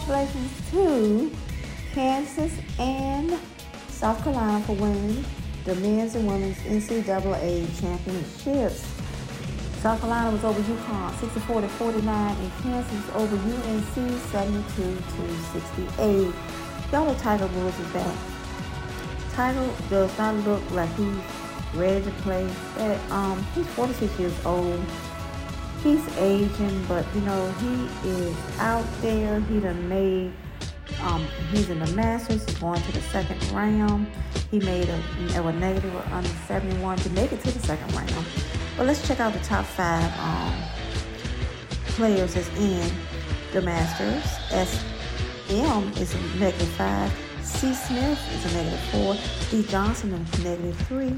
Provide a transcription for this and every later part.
congratulations to Kansas and South Carolina for winning the men's and women's NCAA championships. South Carolina was over UConn 64 to 49, and Kansas over UNC 72 to 68. Y'all know Tiger Woods is back. Tiger does not look like he's ready to play. But, um, he's 46 years old. He's aging, but you know he is out there. He done made. Um, he's in the Masters. He's going to the second round. He made a, a negative under 71 to make it to the second round. But let's check out the top five um, players that's in the Masters. S. Im is a negative five. C. Smith is a negative four. D. Johnson is a negative three.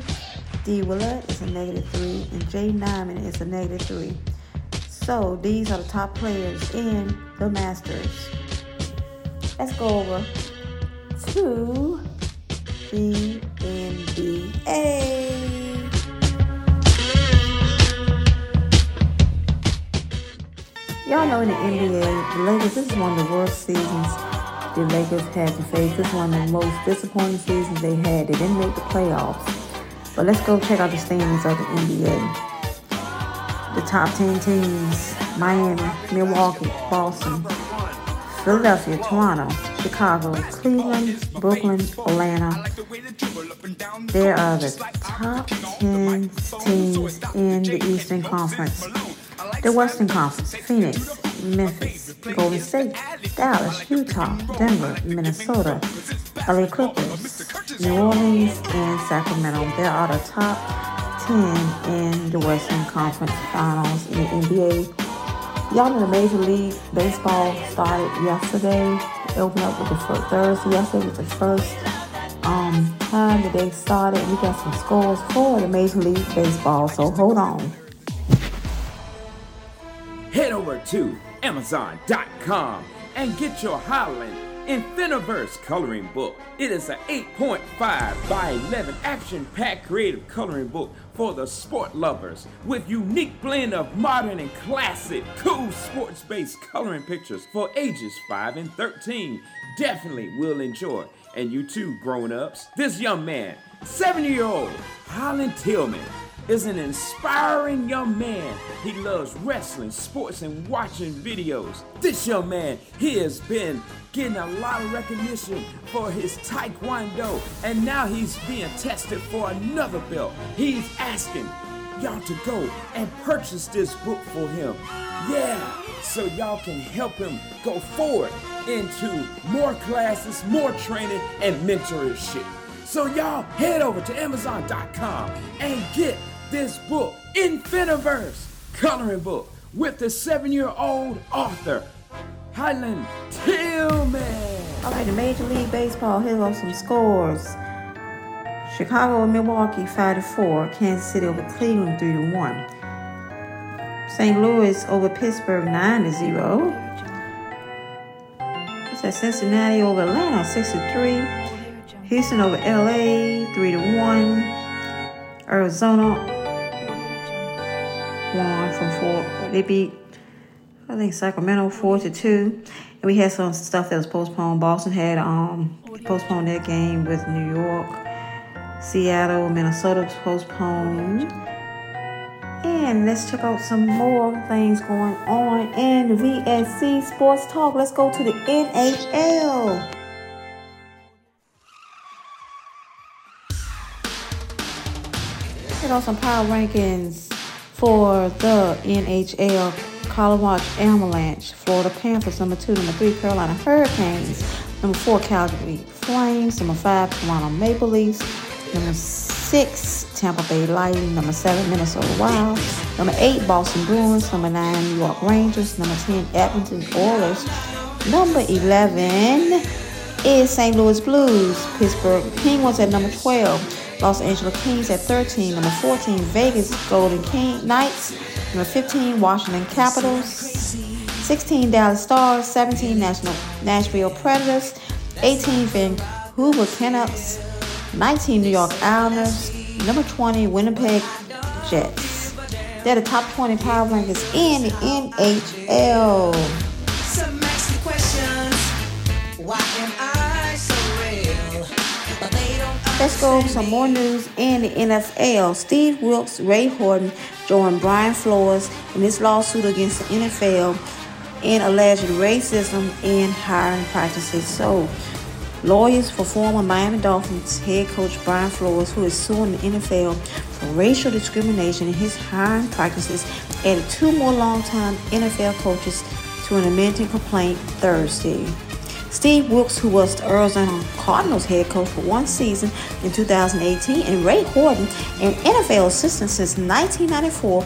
D. Willett is a negative three. And J. Niemann is a negative three. So these are the top players in the Masters. Let's go over to the NBA. Y'all know in the NBA, the Lakers, this is one of the worst seasons the Lakers had to face. This is one of the most disappointing seasons they had. They didn't make the playoffs. But let's go check out the standings of the NBA. The top 10 teams Miami, Milwaukee, Boston, Philadelphia, Toronto, Chicago, Cleveland, Brooklyn, Atlanta. There are the top 10 teams in the Eastern Conference. The Western Conference, Phoenix, Memphis, Golden State, Dallas, Utah, Denver, Minnesota, LA Clippers, New Orleans, and Sacramento. There are the top 10 in the Western Conference Finals in the NBA. Y'all know the Major League Baseball started yesterday. It opened up with the first Thursday. Yesterday was the first um, time that they started. We got some scores for the Major League Baseball, so hold on. Head over to Amazon.com and get your Howling Infiniverse coloring book. It is an 8.5 by 11 action-packed creative coloring book for the sport lovers with unique blend of modern and classic cool sports-based coloring pictures for ages 5 and 13. Definitely will enjoy. And you too, grown-ups. This young man, 7-year-old Holland Tillman, is an inspiring young man. He loves wrestling, sports, and watching videos. This young man, he has been getting a lot of recognition for his taekwondo, and now he's being tested for another belt. He's asking y'all to go and purchase this book for him. Yeah, so y'all can help him go forward into more classes, more training, and mentorship. So y'all head over to Amazon.com and get this book, Infiniverse coloring book, with the seven-year-old author, Highland Tillman. All right, the Major League Baseball. Here are some scores. Chicago and Milwaukee five to four. Kansas City over Cleveland three to one. St. Louis over Pittsburgh nine to zero. What's that? Cincinnati over Atlanta six to three. Houston over LA three to one. Arizona won from four. They beat, I think Sacramento four to two. And we had some stuff that was postponed. Boston had um postponed that game with New York. Seattle, Minnesota was postponed. And let's check out some more things going on in the VSC Sports Talk. Let's go to the NHL. Check out some power rankings for the NHL. Colorado Avalanche, Florida Panthers, number two, number three, Carolina Hurricanes, number four, Calgary Flames, number five, Toronto Maple Leafs, number six, Tampa Bay Lightning, number seven, Minnesota Wild, number eight, Boston Bruins, number nine, New York Rangers, number ten, Edmonton Oilers, number eleven is St. Louis Blues, Pittsburgh Penguins at number twelve. Los Angeles Kings at 13. Number 14, Vegas Golden King Knights. Number 15, Washington Capitals. 16, Dallas Stars. 17, National Nashville Predators. 18, Vancouver Canucks. 19, New York Islanders. Number 20, Winnipeg Jets. They're the top 20 power rankings in the NHL. Let's go over some more news in the NFL. Steve Wilks, Ray Horton joined Brian Flores in this lawsuit against the NFL in alleged racism in hiring practices. So, lawyers for former Miami Dolphins head coach Brian Flores, who is suing the NFL for racial discrimination in his hiring practices, added two more longtime NFL coaches to an amended complaint Thursday. Steve Wilks, who was the Arizona Cardinals head coach for one season in 2018, and Ray Horton, an NFL assistant since 1994,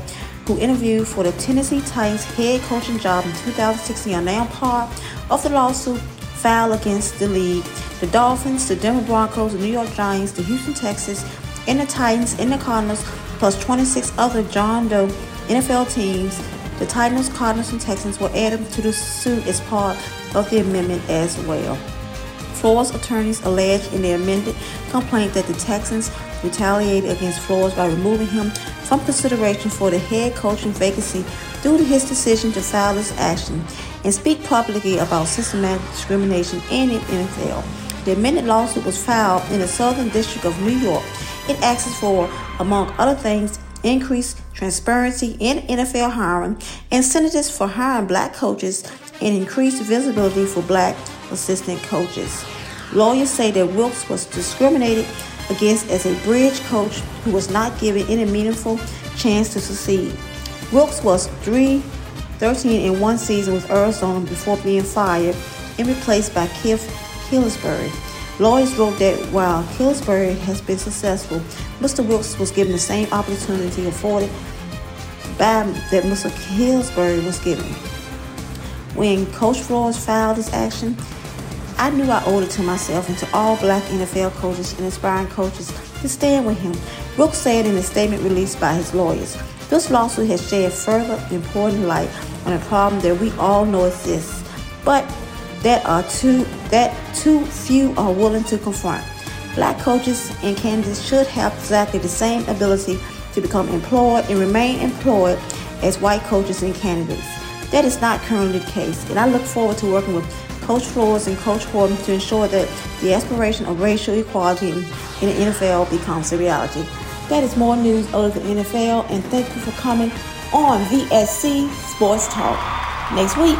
who interviewed for the Tennessee Titans head coaching job in 2016, are now part of the lawsuit filed against the league. The Dolphins, the Denver Broncos, the New York Giants, the Houston Texans, and the Titans and the Cardinals, plus 26 other John Doe NFL teams. The Titans, Cardinals, and Texans were added to the suit as part of the amendment as well. Flores attorneys allege in their amended complaint that the Texans retaliated against Flores by removing him from consideration for the head coaching vacancy due to his decision to file this action and speak publicly about systematic discrimination in the NFL. The amended lawsuit was filed in the Southern District of New York. It asks for, among other things, increased transparency in NFL hiring, incentives for hiring black coaches, and increased visibility for black assistant coaches. Lawyers say that Wilks was discriminated against as a bridge coach who was not given any meaningful chance to succeed. Wilks was 3 13 in one season with Arizona before being fired and replaced by Cliff Kingsbury. Lawyers wrote that while Kingsbury has been successful, Mr. Wilks was given the same opportunity afforded by that Mr. Kingsbury was given. When Coach Flores filed this action, I knew I owed it to myself and to all black NFL coaches and aspiring coaches to stand with him. Brooks said in a statement released by his lawyers. This lawsuit has shed further important light on a problem that we all know exists, but that are too that too few are willing to confront. Black coaches and candidates should have exactly the same ability to become employed and remain employed as white coaches and candidates. That is not currently the case, and I look forward to working with Coach Flores and Coach Horton to ensure that the aspiration of racial equality in, the NFL becomes a reality. That is more news of the NFL, and thank you for coming on VSC Sports Talk next week.